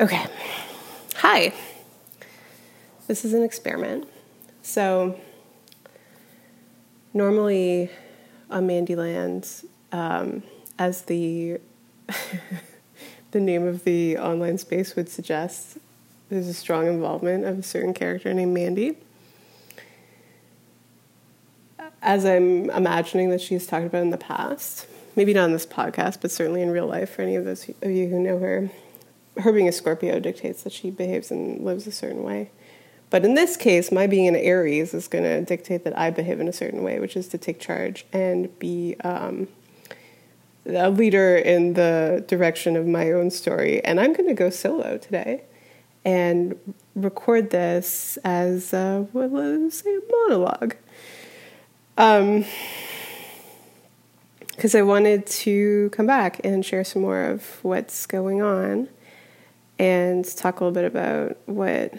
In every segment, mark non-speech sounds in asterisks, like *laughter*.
Okay. Hi. This is an experiment. So, normally on Mandyland, um, as the *laughs* the name of the online space would suggest, there's a strong involvement of a certain character named Mandy. As I'm imagining that she's talked about in the past, maybe not on this podcast, but certainly in real life for any of those of you who know her, her being a Scorpio dictates that she behaves and lives a certain way. But in this case, my being an Aries is going to dictate that I behave in a certain way, which is to take charge and be um, a leader in the direction of my own story. And I'm going to go solo today and record this as, uh, well, let's say, a monologue. Um, because I wanted to come back and share some more of what's going on and talk a little bit about what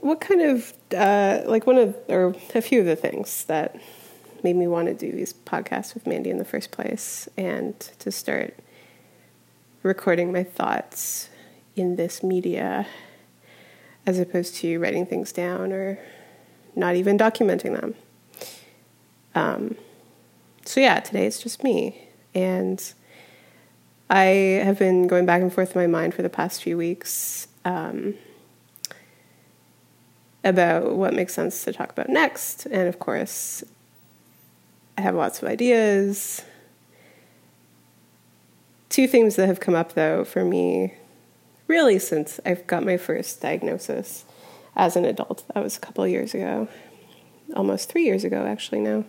what kind of uh, like one of or a few of the things that made me want to do these podcasts with Mandy in the first place and to start recording my thoughts in this media as opposed to writing things down or not even documenting them. Um, so yeah, today it's just me. And I have been going back and forth in my mind for the past few weeks um, about what makes sense to talk about next. And of course, I have lots of ideas. Two things that have come up though for me, really since I've got my first diagnosis as an adult. That was a couple years ago, almost three years ago, actually, now.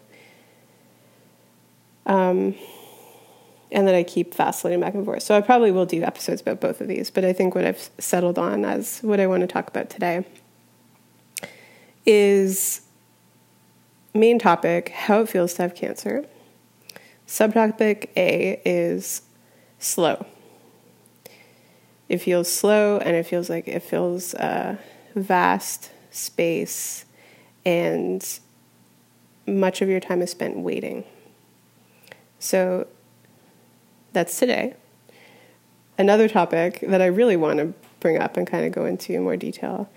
Um, and that I keep vacillating back and forth. So I probably will do episodes about both of these, but I think what I've settled on as what I want to talk about today is main topic how it feels to have cancer. Subtopic A is slow. It feels slow and it feels like it feels a vast space and much of your time is spent waiting. So that's today. Another topic that I really want to bring up and kind of go into in more detail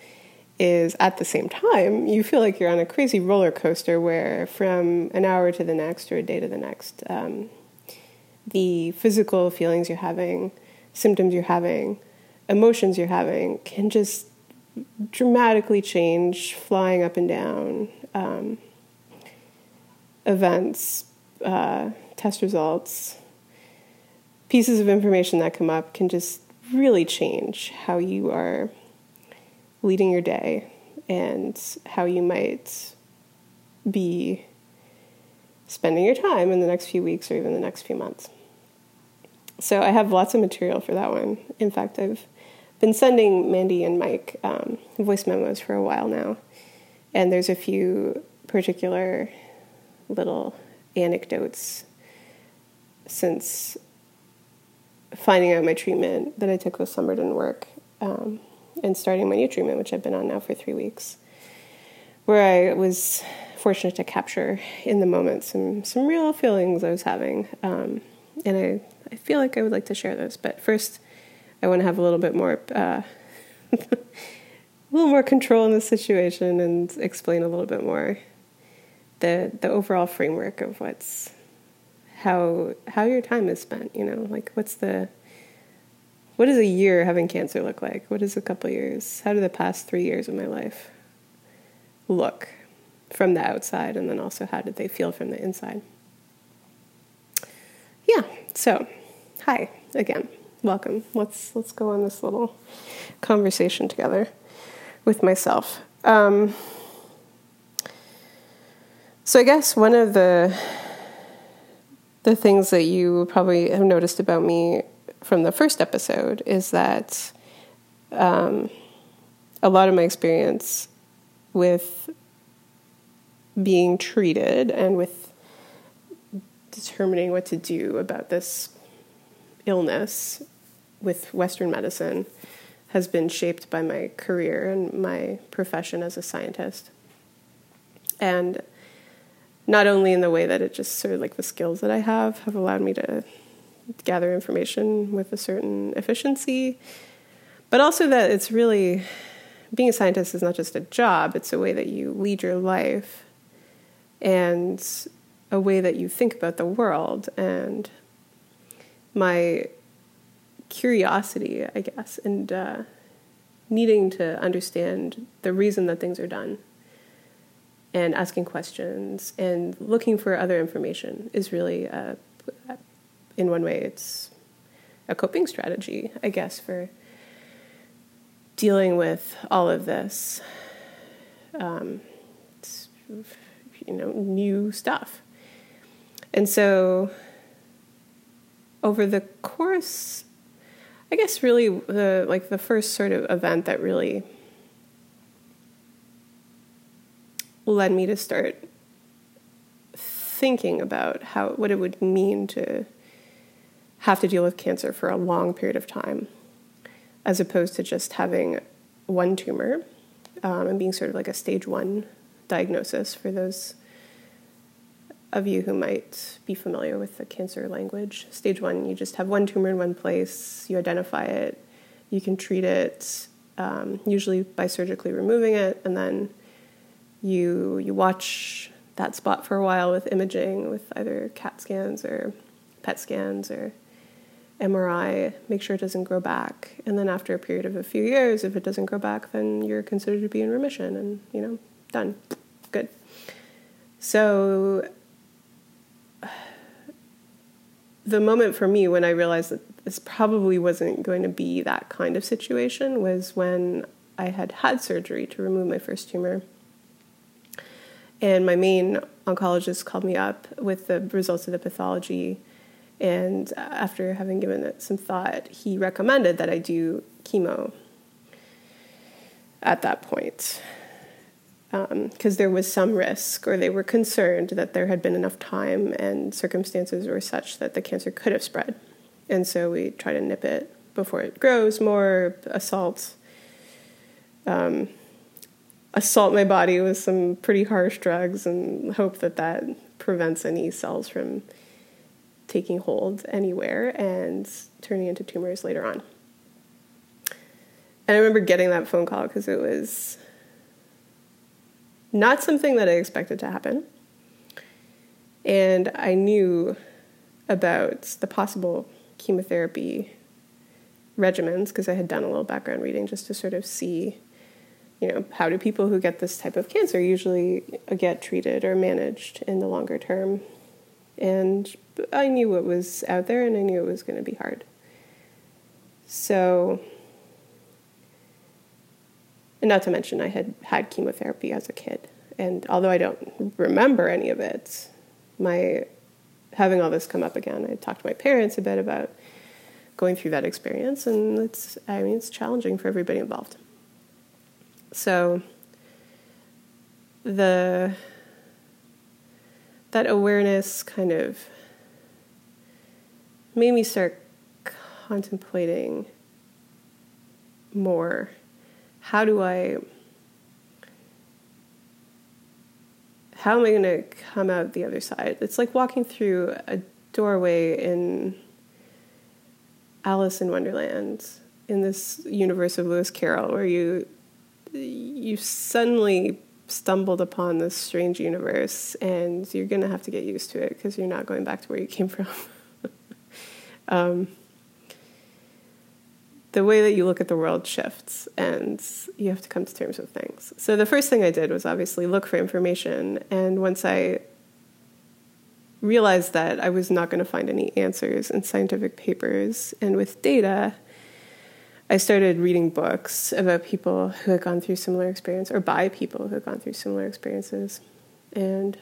is at the same time, you feel like you're on a crazy roller coaster where from an hour to the next or a day to the next, um, the physical feelings you're having, symptoms you're having, emotions you're having can just dramatically change, flying up and down. Um, events, uh, test results, pieces of information that come up can just really change how you are leading your day and how you might be spending your time in the next few weeks or even the next few months. So I have lots of material for that one. In fact, I've been sending Mandy and Mike um, voice memos for a while now, and there's a few particular little anecdotes since finding out my treatment that I took this summer didn't work, um, and starting my new treatment, which I've been on now for three weeks, where I was fortunate to capture in the moment some some real feelings I was having, um, and I I feel like I would like to share those. But first, I want to have a little bit more. Uh, *laughs* a little more control in the situation and explain a little bit more the the overall framework of what's how how your time is spent. You know, like what's the what does a year having cancer look like? What is a couple years? How do the past three years of my life look from the outside, and then also how did they feel from the inside? Yeah. So, hi again. Welcome. Let's let's go on this little conversation together with myself. Um, so I guess one of the the things that you probably have noticed about me from the first episode is that um, a lot of my experience with being treated and with determining what to do about this illness with Western medicine has been shaped by my career and my profession as a scientist. And not only in the way that it just sort of like the skills that I have have allowed me to gather information with a certain efficiency, but also that it's really being a scientist is not just a job, it's a way that you lead your life and a way that you think about the world. And my curiosity, I guess, and uh, needing to understand the reason that things are done and asking questions and looking for other information is really, uh, in one way, it's a coping strategy, I guess, for dealing with all of this, um, you know, new stuff. And so, over the course, I guess, really the like the first sort of event that really led me to start thinking about how what it would mean to have to deal with cancer for a long period of time, as opposed to just having one tumor um, and being sort of like a stage one diagnosis for those of you who might be familiar with the cancer language. Stage one, you just have one tumor in one place, you identify it, you can treat it, um, usually by surgically removing it, and then you you watch that spot for a while with imaging, with either CAT scans or PET scans or MRI, make sure it doesn't grow back. And then after a period of a few years, if it doesn't grow back, then you're considered to be in remission and, you know, done. Good. So the moment for me when I realized that this probably wasn't going to be that kind of situation was when I had had surgery to remove my first tumor. And my main oncologist called me up with the results of the pathology. And after having given it some thought, he recommended that I do chemo at that point because um, there was some risk, or they were concerned that there had been enough time and circumstances were such that the cancer could have spread. And so we try to nip it before it grows more, assault, um, assault my body with some pretty harsh drugs, and hope that that prevents any cells from taking hold anywhere and turning into tumors later on. And I remember getting that phone call because it was not something that I expected to happen. And I knew about the possible chemotherapy regimens because I had done a little background reading just to sort of see, you know, how do people who get this type of cancer usually get treated or managed in the longer term. And I knew what was out there and I knew it was going to be hard. So and not to mention, I had had chemotherapy as a kid. And although I don't remember any of it, my having all this come up again, I talked to my parents a bit about going through that experience, and it's I mean it's challenging for everybody involved. So the that awareness kind of made me start contemplating more how do I how am I going to come out the other side? It's like walking through a doorway in Alice in Wonderland in this universe of Lewis Carroll where you you suddenly stumbled upon this strange universe and you're going to have to get used to it because you're not going back to where you came from. *laughs* um, the way that you look at the world shifts and you have to come to terms with things. So the first thing I did was obviously look for information. And once I realized that I was not going to find any answers in scientific papers and with data, I started reading books about people who had gone through similar experience or by people who had gone through similar experiences. And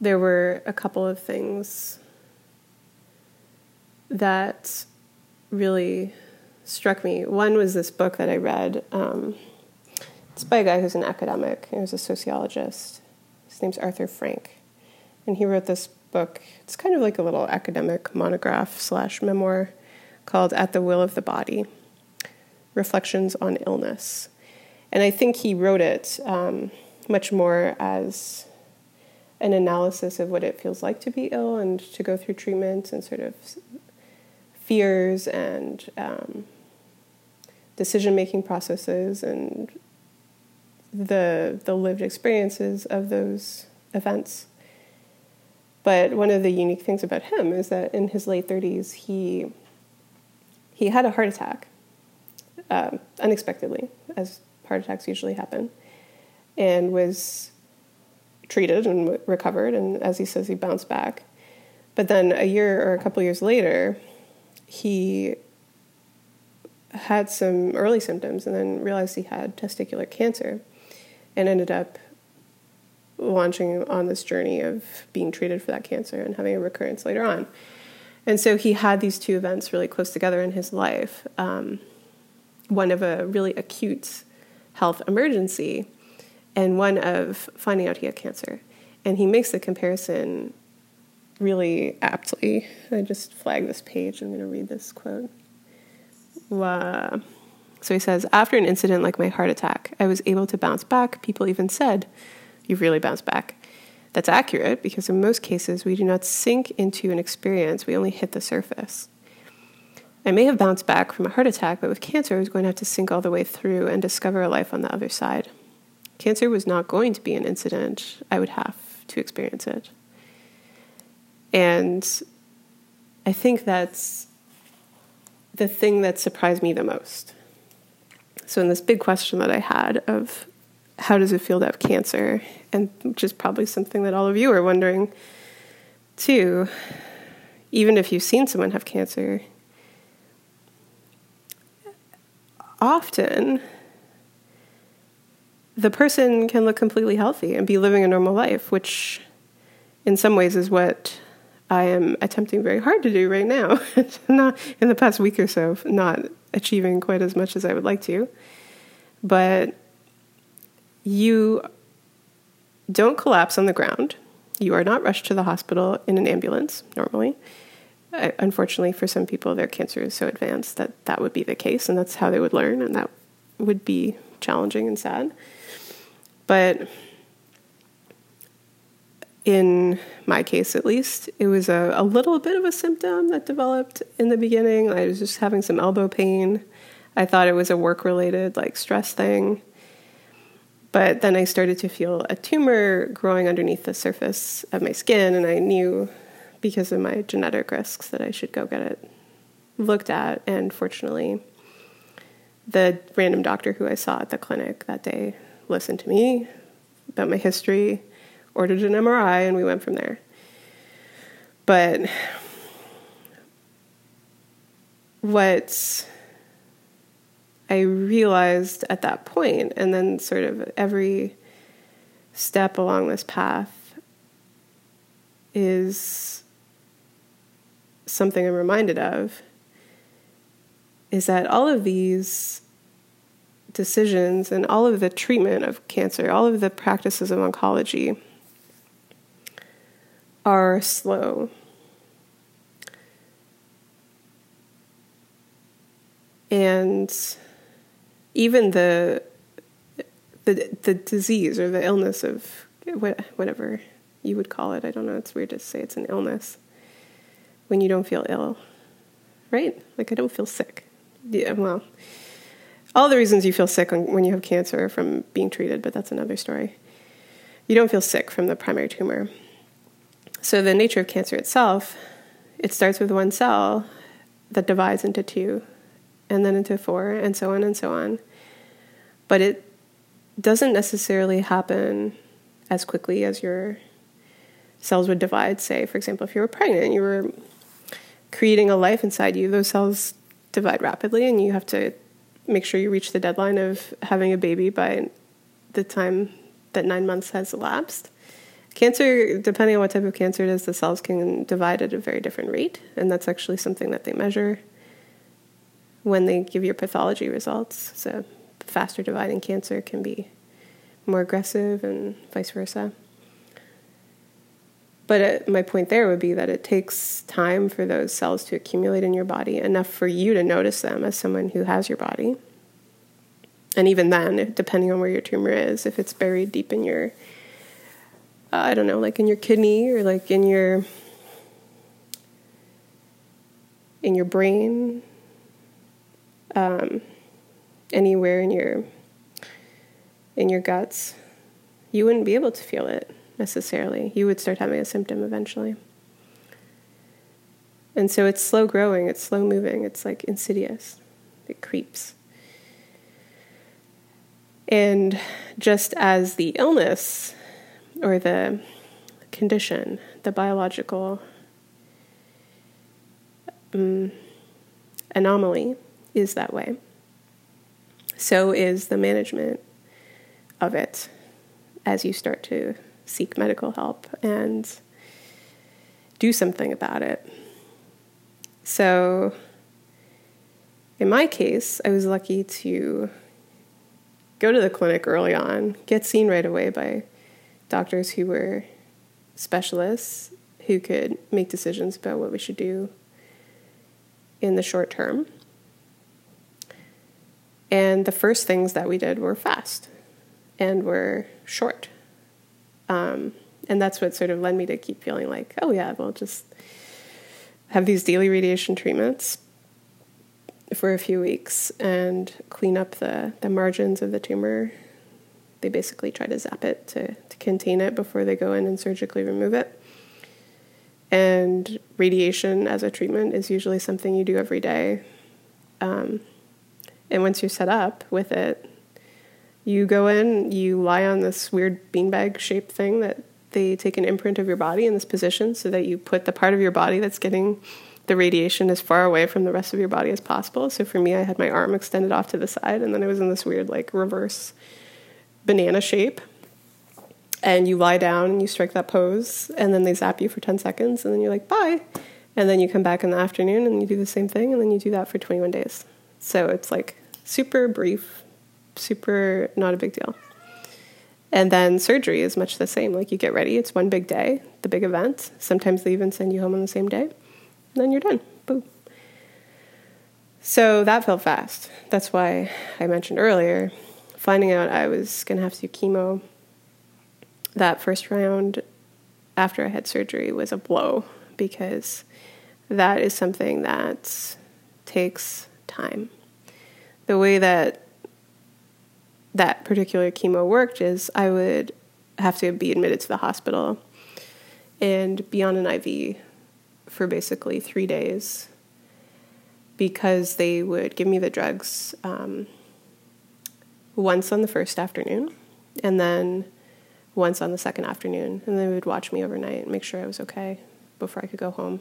there were a couple of things that really struck me. One was this book that I read. Um, it's by a guy who's an academic. He was a sociologist. His name's Arthur Frank, and he wrote this book. It's kind of like a little academic monograph slash memoir called "At the Will of the Body: Reflections on Illness." And I think he wrote it um, much more as an analysis of what it feels like to be ill and to go through treatment and sort of fears and um, decision making processes and the the lived experiences of those events. But one of the unique things about him is that in his late 30s, he he had a heart attack um, unexpectedly, as heart attacks usually happen, and was treated and recovered. And as he says, he bounced back. But then a year or a couple years later, he had some early symptoms and then realized he had testicular cancer and ended up launching on this journey of being treated for that cancer and having a recurrence later on. And so he had these two events really close together in his life um, one of a really acute health emergency, and one of finding out he had cancer. And he makes the comparison really aptly. I just flagged this page. I'm going to read this quote. Uh, so he says, After an incident like my heart attack, I was able to bounce back. People even said, You've really bounced back. That's accurate because in most cases we do not sink into an experience, we only hit the surface. I may have bounced back from a heart attack, but with cancer I was going to have to sink all the way through and discover a life on the other side. Cancer was not going to be an incident, I would have to experience it. And I think that's the thing that surprised me the most. So, in this big question that I had of how does it feel to have cancer, and which is probably something that all of you are wondering too, even if you've seen someone have cancer, often the person can look completely healthy and be living a normal life, which in some ways is what I am attempting very hard to do right now. *laughs* not in the past week or so, not achieving quite as much as I would like to. But you don't collapse on the ground. You are not rushed to the hospital in an ambulance normally. Uh, unfortunately, for some people, their cancer is so advanced that that would be the case, and that's how they would learn, and that would be challenging and sad. But in my case at least, it was a, a little bit of a symptom that developed in the beginning. I was just having some elbow pain. I thought it was a work related, like stress thing. But then I started to feel a tumor growing underneath the surface of my skin, and I knew because of my genetic risks that I should go get it looked at. And fortunately, the random doctor who I saw at the clinic that day listened to me about my history ordered an MRI, and we went from there. But what I realized at that point, and then sort of every step along this path is something I'm reminded of, is that all of these decisions and all of the treatment of cancer, all of the practices of oncology, are slow. And even the the the disease or the illness of whatever you would call it, I don't know, it's weird to say it's an illness when you don't feel ill. Right? Like I don't feel sick. Yeah, well, all the reasons you feel sick when you have cancer from being treated, but that's another story. You don't feel sick from the primary tumor. So the nature of cancer itself, it starts with one cell that divides into two, and then into four, and so on and so on. But it doesn't necessarily happen as quickly as your cells would divide. Say, for example, if you were pregnant, you were creating a life inside you, those cells divide rapidly, and you have to make sure you reach the deadline of having a baby by the time that nine months has elapsed. Cancer, depending on what type of cancer it is, the cells can divide at a very different rate, and that's actually something that they measure when they give your pathology results. So, faster dividing cancer can be more aggressive, and vice versa. But it, my point there would be that it takes time for those cells to accumulate in your body, enough for you to notice them as someone who has your body. And even then, depending on where your tumor is, if it's buried deep in your uh, I don't know, like in your kidney or like in your in your brain, um, anywhere in your in your guts, you wouldn't be able to feel it necessarily. You would start having a symptom eventually. And so it's slow growing, it's slow moving, it's like insidious, it creeps. And just as the illness or the condition, the biological um, anomaly is that way, so is the management of it as you start to seek medical help and do something about it. So, in my case, I was lucky to go to the clinic early on, get seen right away by doctors who were specialists who could make decisions about what we should do in the short term. And the first things that we did were fast and were short. Um, and that's what sort of led me to keep feeling like, oh, yeah, we'll just have these daily radiation treatments for a few weeks and clean up the, the margins of the tumor. They basically try to zap it to, to contain it before they go in and surgically remove it. And radiation as a treatment is usually something you do every day. Um, and once you're set up with it, you go in, you lie on this weird beanbag shaped thing that they take an imprint of your body in this position so that you put the part of your body that's getting the radiation as far away from the rest of your body as possible. So for me, I had my arm extended off to the side, and then I was in this weird, like, reverse banana shape. And you lie down and you strike that pose, and then they zap you for 10 seconds, and then you're like, bye. And then you come back in the afternoon and you do the same thing, and then you do that for 21 days. So it's like super brief, super not a big deal. And then surgery is much the same. Like you get ready, it's one big day, the big event. Sometimes they even send you home on the same day then you're done. Boom. So that felt fast. That's why I mentioned earlier finding out I was going to have to do chemo that first round after I had surgery was a blow because that is something that takes time. The way that that particular chemo worked is I would have to be admitted to the hospital and be on an IV for basically three days because they would give me the drugs um, once on the first afternoon and then once on the second afternoon. And they would watch me overnight and make sure I was okay before I could go home.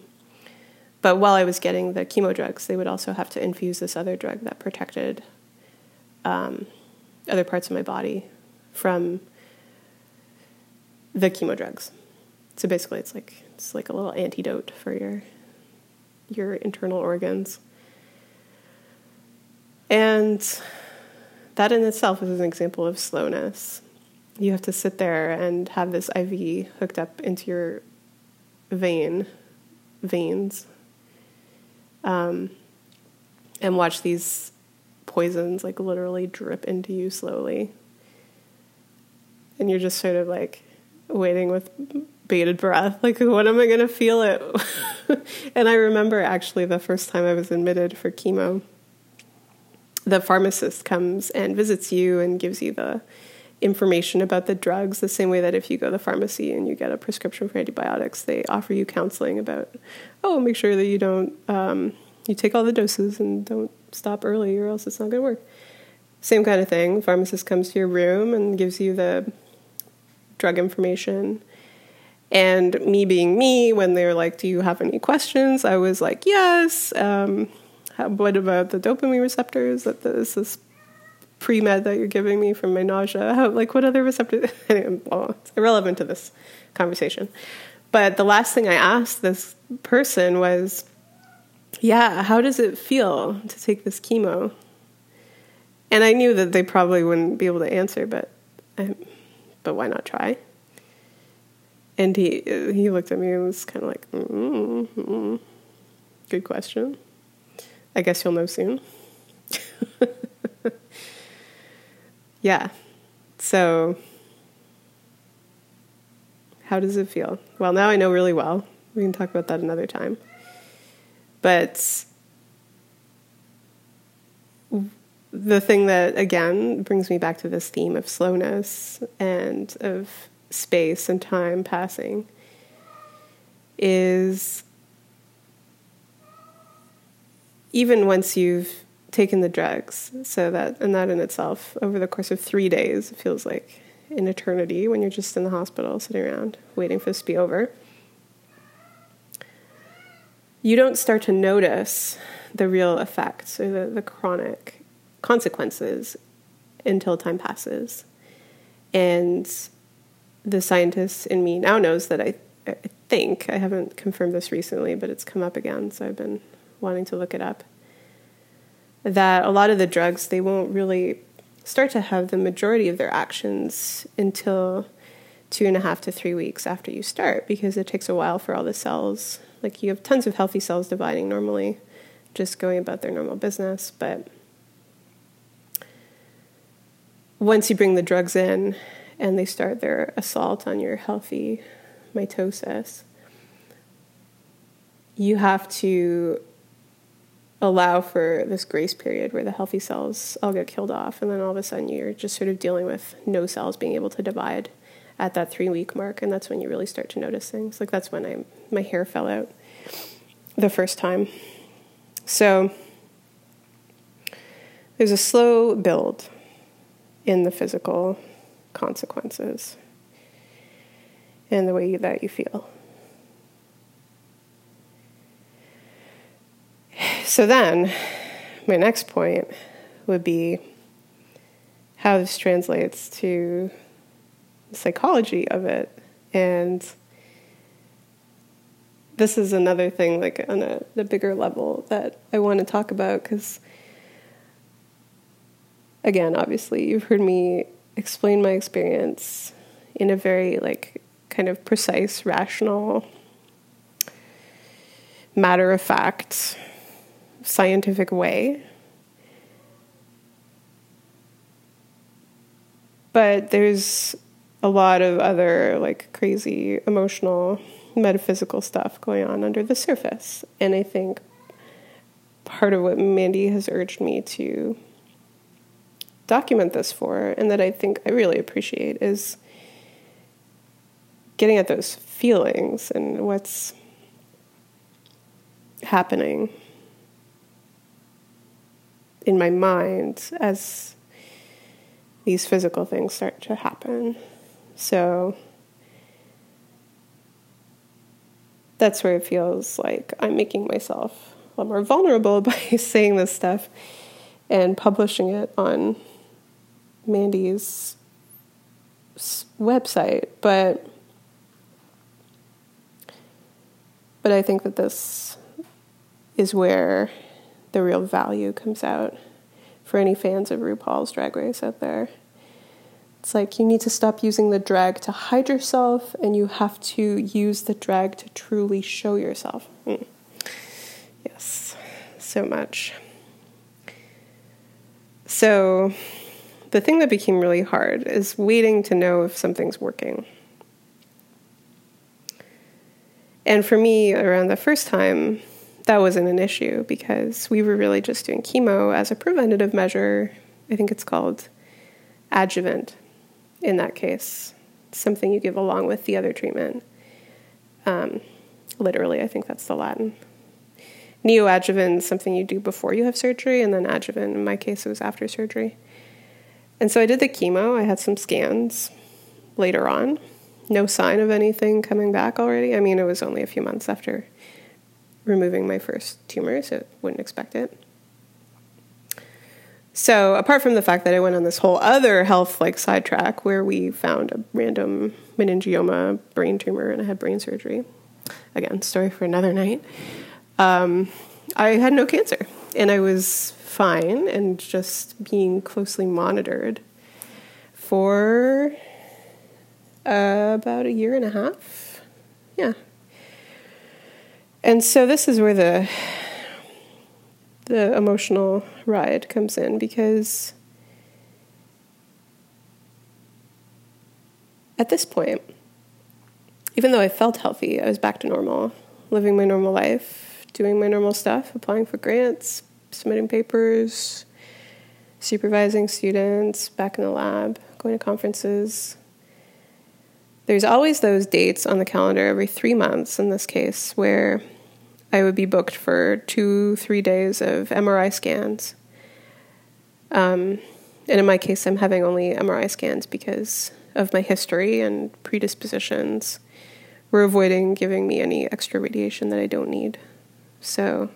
But while I was getting the chemo drugs, they would also have to infuse this other drug that protected um, other parts of my body from the chemo drugs. So basically, it's like it's like a little antidote for your your internal organs. And that in itself is an example of slowness. You have to sit there and have this IV hooked up into your vein, veins, um, and watch these poisons like literally drip into you slowly. And you're just sort of like waiting with bated breath. Like, when am I to feel it? *laughs* and I remember actually the first time I was admitted for chemo, the pharmacist comes and visits you and gives you the information about the drugs the same way that if you go to the pharmacy and you get a prescription for antibiotics they offer you counseling about oh make sure that you don't um, you take all the doses and don't stop early or else it's not going to work same kind of thing pharmacist comes to your room and gives you the drug information and me being me, when they were like, Do you have any questions? I was like, Yes. Um, what about the dopamine receptors? That this is pre med that you're giving me from my nausea? How, *laughs* like, what other receptors? *laughs* well, it's irrelevant to this conversation. But the last thing I asked this person was, Yeah, how does it feel to take this chemo? And I knew that they probably wouldn't be able to answer, but, but why not try? And he he looked at me and was kind of like, mm, "Good question. I guess you'll know soon." *laughs* yeah. So How does it feel? Well, now I know really well. We can talk about that another time. But the thing that, again, brings me back to this theme of slowness and of space and time passing is even once you've taken the drugs, so that, and that in itself, over the course of three days, feels like an eternity when you're just in the hospital sitting around waiting for this to be over. You don't start to notice the real effects or the, the chronic consequences until time passes. And the scientist in me now knows that I, I think, I haven't confirmed this recently, but it's come up again, so I've been wanting to look it up, that a lot of the drugs, they won't really start to have the majority of their actions until two and a half to three weeks after you start because it takes a while for all the cells. Like you have tons of healthy cells dividing normally, just going about their normal business, but once you bring the drugs in and they start their assault on your healthy mitosis, you have to allow for this grace period where the healthy cells all get killed off, and then all of a sudden you're just sort of dealing with no cells being able to divide at that three week mark, and that's when you really start to notice things. Like that's when I my hair fell out the first time. So there's a slow build in the physical consequences and the way that you feel. So then, my next point would be how this translates to the psychology of it. And this is another thing, like on a bigger level, that I want to talk about because, again, obviously, you've heard me explain my experience in a very like kind of precise, rational, matter of fact scientific way. But there's a lot of other like crazy emotional metaphysical stuff going on under the surface. And I think part of what Mandy has urged me to document this for, and that I think I really appreciate, is getting at those feelings and what's happening in my mind as these physical things start to happen. So that's where it feels like I'm making myself a lot more vulnerable *laughs* by saying this stuff and publishing it on Mandy's website. But but I think that this is where the real value comes out for any fans of RuPaul's Drag Race out there. It's like you need to stop using the drag to hide yourself and you have to use the drag to truly show yourself. Mm. Yes, so much. So, the thing that became really hard is waiting to know if something's working. And for me, around the first time, that wasn't an issue because we were really just doing chemo as a preventative measure. I think it's called adjuvant in that case, something you give along with the other treatment. Um, literally, I think that's the Latin. Neoadjuvant is something you do before you have surgery, and then adjuvant, in my case, it was after surgery. And so I did the chemo, I had some scans later on. No sign of anything coming back already. I mean, it was only a few months after removing my first tumor, so wouldn't expect it. So, apart from the fact that I went on this whole other health like sidetrack where we found a random meningioma brain tumor and I had brain surgery, again, story for another night. Um, I had no cancer and I was fine and just being closely monitored for uh, about a year and a half. Yeah, and so this is where the the emotional ride comes in because at this point even though I felt healthy, I was back to normal, living my normal life, doing my normal stuff, applying for grants, submitting papers, supervising students, back in the lab, going to conferences. There's always those dates on the calendar every three months in this case where I would be booked for two, three days of MRI scans. Um, and in my case, I'm having only MRI scans because of my history and predispositions. We're avoiding giving me any extra radiation that I don't need. So,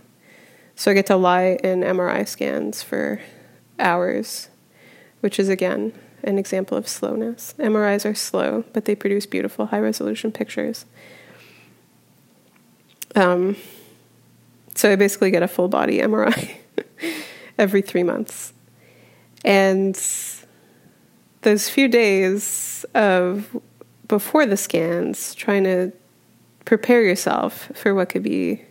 so I get to lie in MRI scans for hours, which is again an example of slowness. MRIs are slow, but they produce beautiful high resolution pictures. Um, so I basically get a full body MRI *laughs* every three months. And those few days of before the scans, trying to prepare yourself for what could be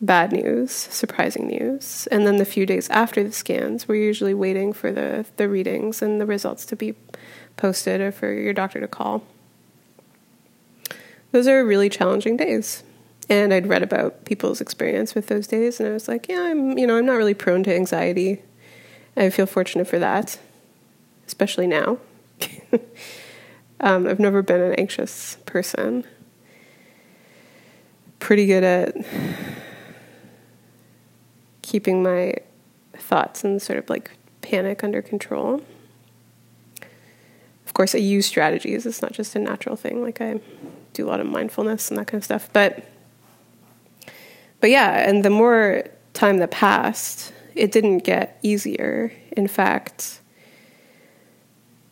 bad news, surprising news. And then the few days after the scans, we're usually waiting for the, the readings and the results to be posted or for your doctor to call. Those are really challenging days. And I'd read about people's experience with those days and I was like, yeah, I'm you know, I'm not really prone to anxiety. I feel fortunate for that, especially now. *laughs* um, I've never been an anxious person. Pretty good at keeping my thoughts and sort of like panic under control. Of course, I use strategies. It's not just a natural thing. Like I do a lot of mindfulness and that kind of stuff. But but yeah, and the more time that passed, it didn't get easier. In fact,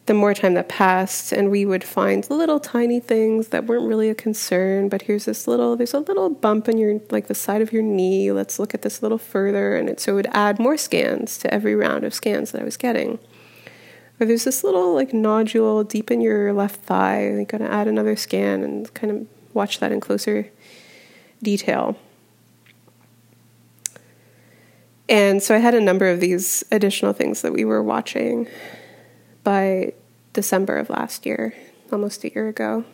the more time that passed and we would find little tiny things that weren't really a concern but here's this little there's a little bump in your like the side of your knee. Let's look at this a little further. And it so it would add more scans to every round of scans that i was getting. Or there's this little like nodule deep in your left thigh. You're going to add another scan and kind of watch that in closer detail. And so i had a number of these additional things that we were watching by December of last year, almost a year ago.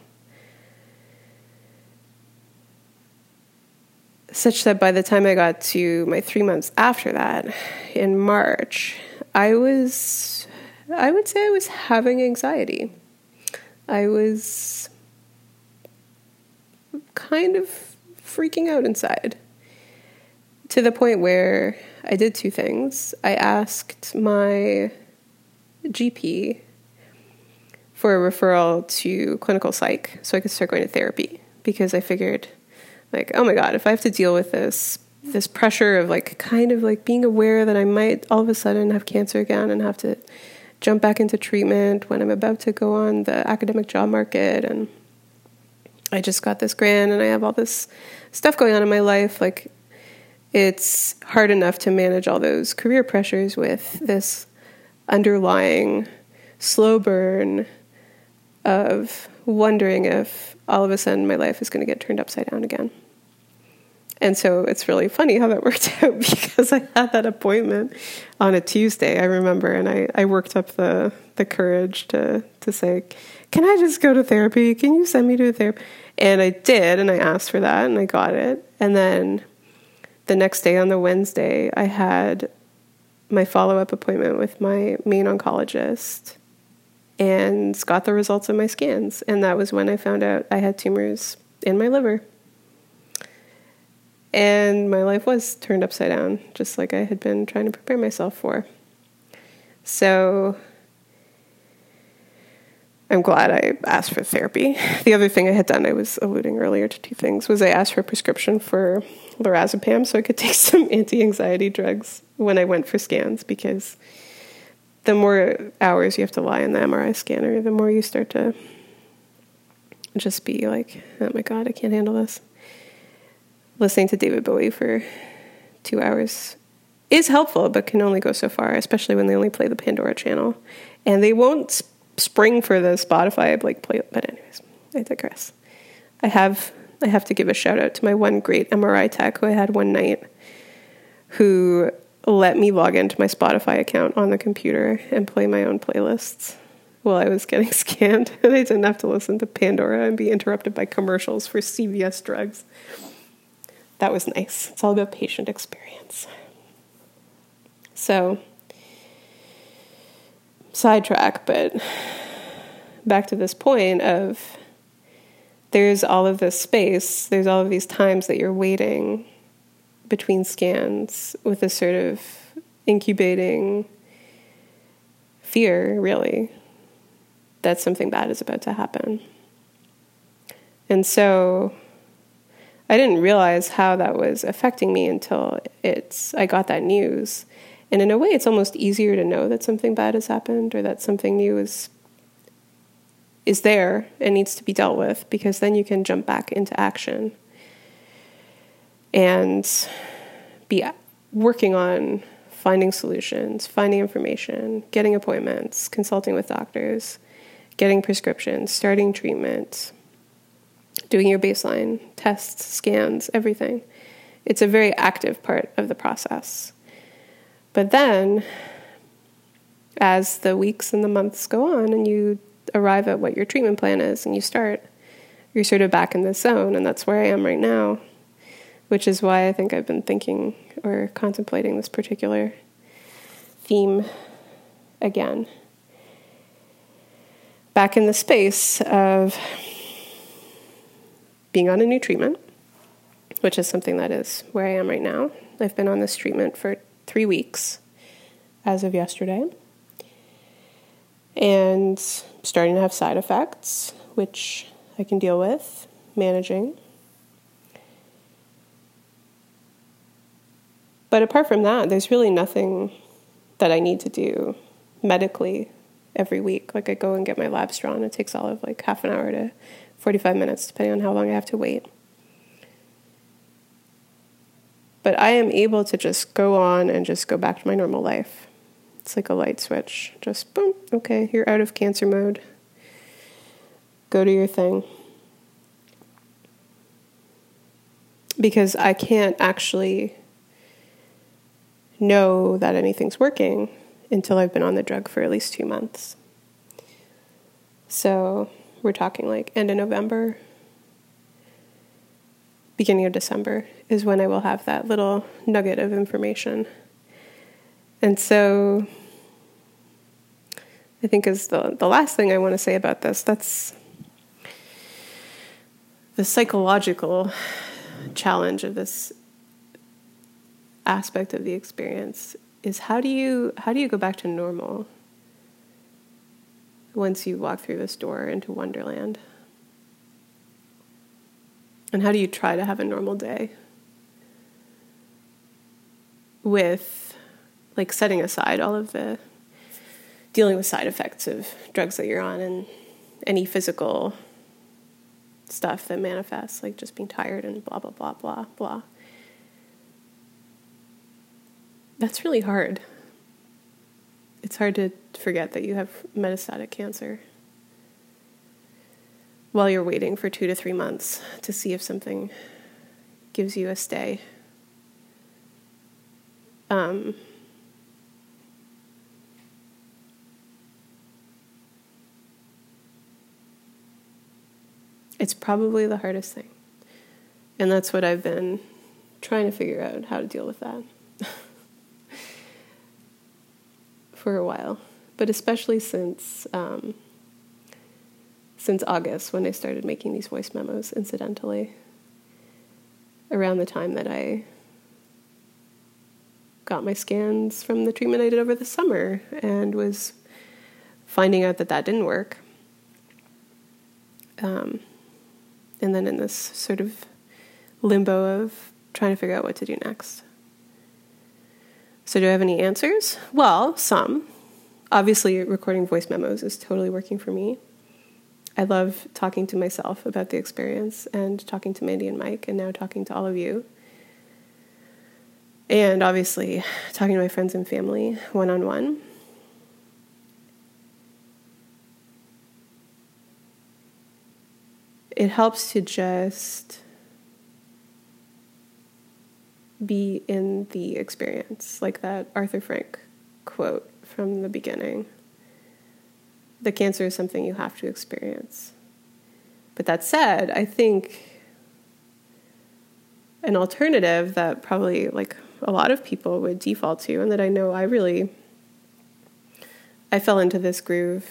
Such that by the time I got to my three months after that, in March, I was, I would say I was having anxiety. I was kind of freaking out inside to the point where I did two things. I asked my GP for a referral to clinical psych so I could start going to therapy because I figured like oh my god if I have to deal with this this pressure of like kind of like being aware that I might all of a sudden have cancer again and have to jump back into treatment when I'm about to go on the academic job market and I just got this grant and I have all this stuff going on in my life like it's hard enough to manage all those career pressures with this underlying slow burn of wondering if all of a sudden my life is going to get turned upside down again. And so it's really funny how that *laughs* worked out because I had that appointment on a Tuesday, I remember, and I, I worked up the, the courage to, to say, Can I just go to therapy? Can you send me to therapy? And I did, and I asked for that, and I got it. And then the next day on the Wednesday, I had my follow up appointment with my main oncologist and got the results of my scans. And that was when I found out I had tumors in my liver. And my life was turned upside down, just like I had been trying to prepare myself for. So I'm glad I asked for therapy. *laughs* The other thing I had done, I was alluding earlier to two things, was I asked for a prescription for lorazepam so I could *laughs* take some anti anxiety drugs when I went for scans because the more hours you have to lie in the MRI scanner, the more you start to just be like, oh my God, I can't handle this. Listening to David Bowie for two hours is helpful, but can only go so far, especially when they only play the Pandora channel. And they won't spring for the Spotify like play. But anyways, I digress. I have I have to give a shout out to my one great MRI tech who I had one night, who let me log into my Spotify account on the computer and play my own playlists. while I was getting scanned, and I didn't have to listen to Pandora and be interrupted by commercials for CVS drugs. That was nice. It's all about patient experience. So, sidetrack, but back to this point of there's all of this space, there's all of these times that you're waiting between scans with a sort of incubating fear, really, that something bad is about to happen. And so I didn't realize how that was affecting me until it's I got that news. And in a way it's almost easier to know that something bad has happened or that something new is is there and needs to be dealt with because then you can jump back into action and be working on finding solutions, finding information, getting appointments, consulting with doctors, getting prescriptions, starting treatment, doing your baseline tests, scans, everything. It's a very active part of the process. But then, as the weeks and the months go on and you arrive at what your treatment plan is and you start, you're sort of back in the zone, and that's where I am right now, which is why I think I've been thinking or contemplating this particular theme again. Back in the space of being on a new treatment, which is something that is where I am right now. I've been on this treatment for three weeks as of yesterday and starting to have side effects, which I can deal with managing. But apart from that, there's really nothing that I need to do medically every week. Like I go and get my labs drawn. It takes all of like half an hour to 45 minutes, depending on how long I have to wait. But I am able to just go on and just go back to my normal life. It's like a light switch. Just boom, okay, you're out of cancer mode. Go to your thing. Because I can't actually know that anything's working until I've been on the drug for at least two months. So we're talking like end of November, beginning of December is when I will have that little nugget of information. And so I think is the the last thing I want to say about this. That's the psychological challenge of this aspect of the experience is how do you how do you go back to normal once you walk through this door into wonderland and how do you try to have a normal day with like setting aside all of the dealing with side effects of drugs that you're on and any physical stuff that manifests, like just being tired and blah, blah, blah, blah, blah. That's really hard. It's hard to forget that you have metastatic cancer while you're waiting for two to three months to see if something gives you a stay. Um, it's probably the hardest thing. And that's what I've been trying to figure out how to deal with that *laughs* for a while. But especially since um, since August when I started making these voice memos incidentally around the time that I got my scans from the treatment I did over the summer and was finding out that that didn't work. Um, and then in this sort of limbo of trying to figure out what to do next. So, do I have any answers? Well, some. Obviously, recording voice memos is totally working for me. I love talking to myself about the experience and talking to Mandy and Mike, and now talking to all of you. And obviously, talking to my friends and family one on one. It helps to just be in the experience, like that Arthur Frank quote from the beginning. the cancer is something you have to experience. But that said, I think an alternative that probably like a lot of people would default to, and that I know I really I fell into this groove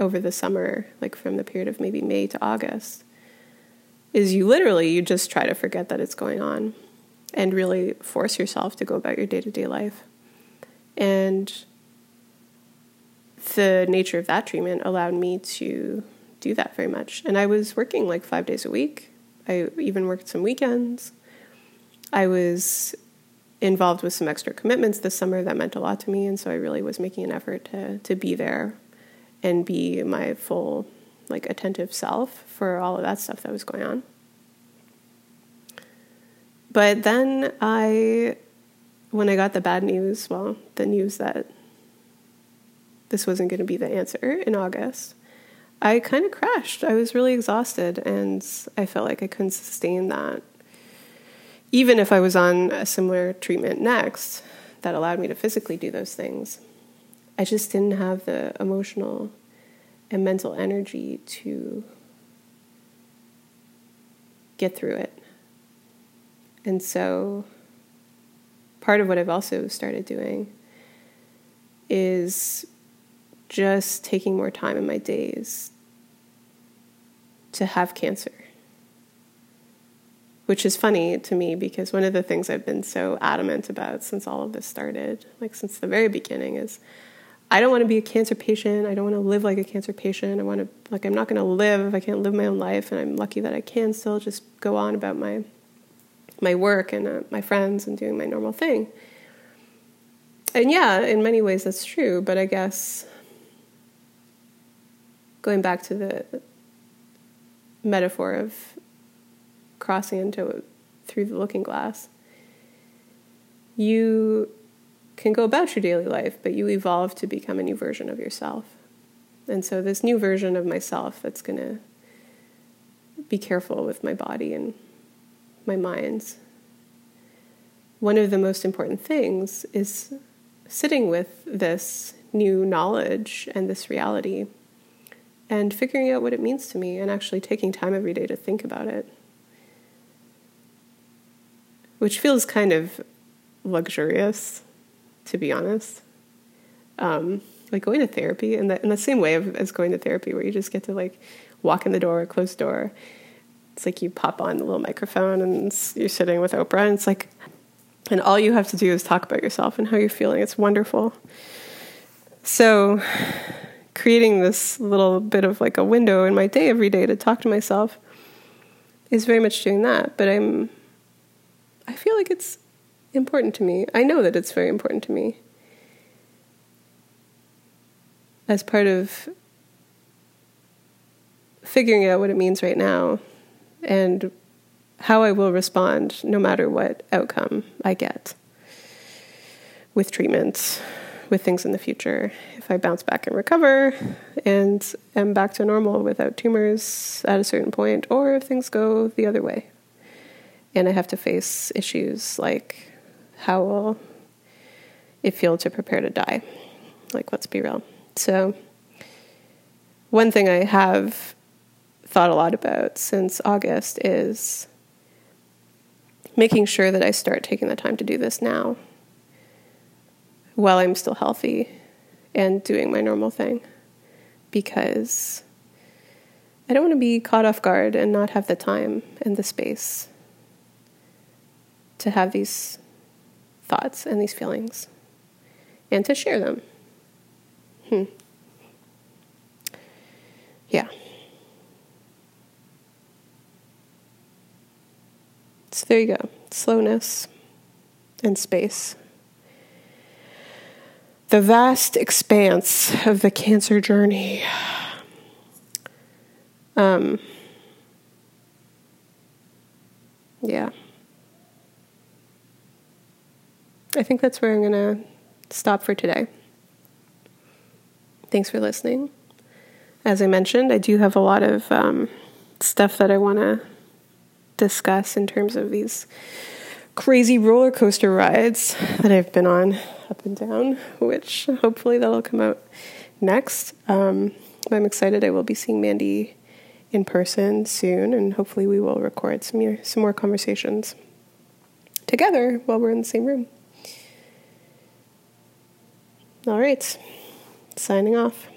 over the summer, like from the period of maybe May to August, is you literally you just try to forget that it's going on and really force yourself to go about your day-to-day life. And the nature of that treatment allowed me to do that very much. And I was working like 5 days a week. I even worked some weekends. I was involved with some extra commitments this summer that meant a lot to me, and so I really was making an effort to to be there and be my full like attentive self for all of that stuff that was going on. But then I when I got the bad news, well, the news that this wasn't going to be the answer in August, I kind of crashed. I was really exhausted and I felt like I couldn't sustain that even if I was on a similar treatment next that allowed me to physically do those things, I just didn't have the emotional and mental energy to get through it. And so, part of what I've also started doing is just taking more time in my days to have cancer which is funny to me because one of the things I've been so adamant about since all of this started, like since the very beginning, is I don't want to be a cancer patient. I don't want to live like a cancer patient. I want to, like, I'm not going to live if I can't live my own life. And I'm lucky that I can still just go on about my my work and uh, my friends and doing my normal thing. And yeah, in many ways that's true. But I guess going back to the metaphor of crossing into through the looking glass. You can go about your daily life, but you evolve to become a new version of yourself. And so, this new version of myself that's going to be careful with my body and my minds. One of the most important things is sitting with this new knowledge and this reality and figuring out what it means to me and actually taking time every day to think about it which feels kind of luxurious, to be honest. Um, like going to therapy in the in the same way of, as going to therapy, where you just get to like walk in the door, close door. It's like you pop on the little microphone and you're sitting with Oprah, and it's like, and all you have to do is talk about yourself and how you're feeling. It's wonderful. So, creating this little bit of like a window in my day every day to talk to myself is very much doing that. But I'm I feel like it's important to me. I know that it's very important to me. As part of figuring out what it means right now and how I will respond no matter what outcome I get with treatment, with things in the future. If I bounce back and recover and am back to normal without tumors at a certain point, or if things go the other way and I have to face issues like how will it feel to prepare to die? Like, let's be real. So, one thing I have thought a lot about since August is making sure that I start taking the time to do this now while I'm still healthy and doing my normal thing because I don't want to be caught off guard and not have the time and the space to have these thoughts and these feelings and to share them. Hmm. Yeah. So there you go slowness and space. The vast expanse of the cancer journey. Um, yeah. I think that's where I'm going to stop for today. Thanks for listening. As I mentioned, I do have a lot of um, stuff that I want to discuss in terms of these crazy roller coaster rides that I've been on up and down, which hopefully that'll come out next. Um, I'm excited. I will be seeing Mandy in person soon, and hopefully, we will record some some more conversations together while we're in the same room. All right, signing off.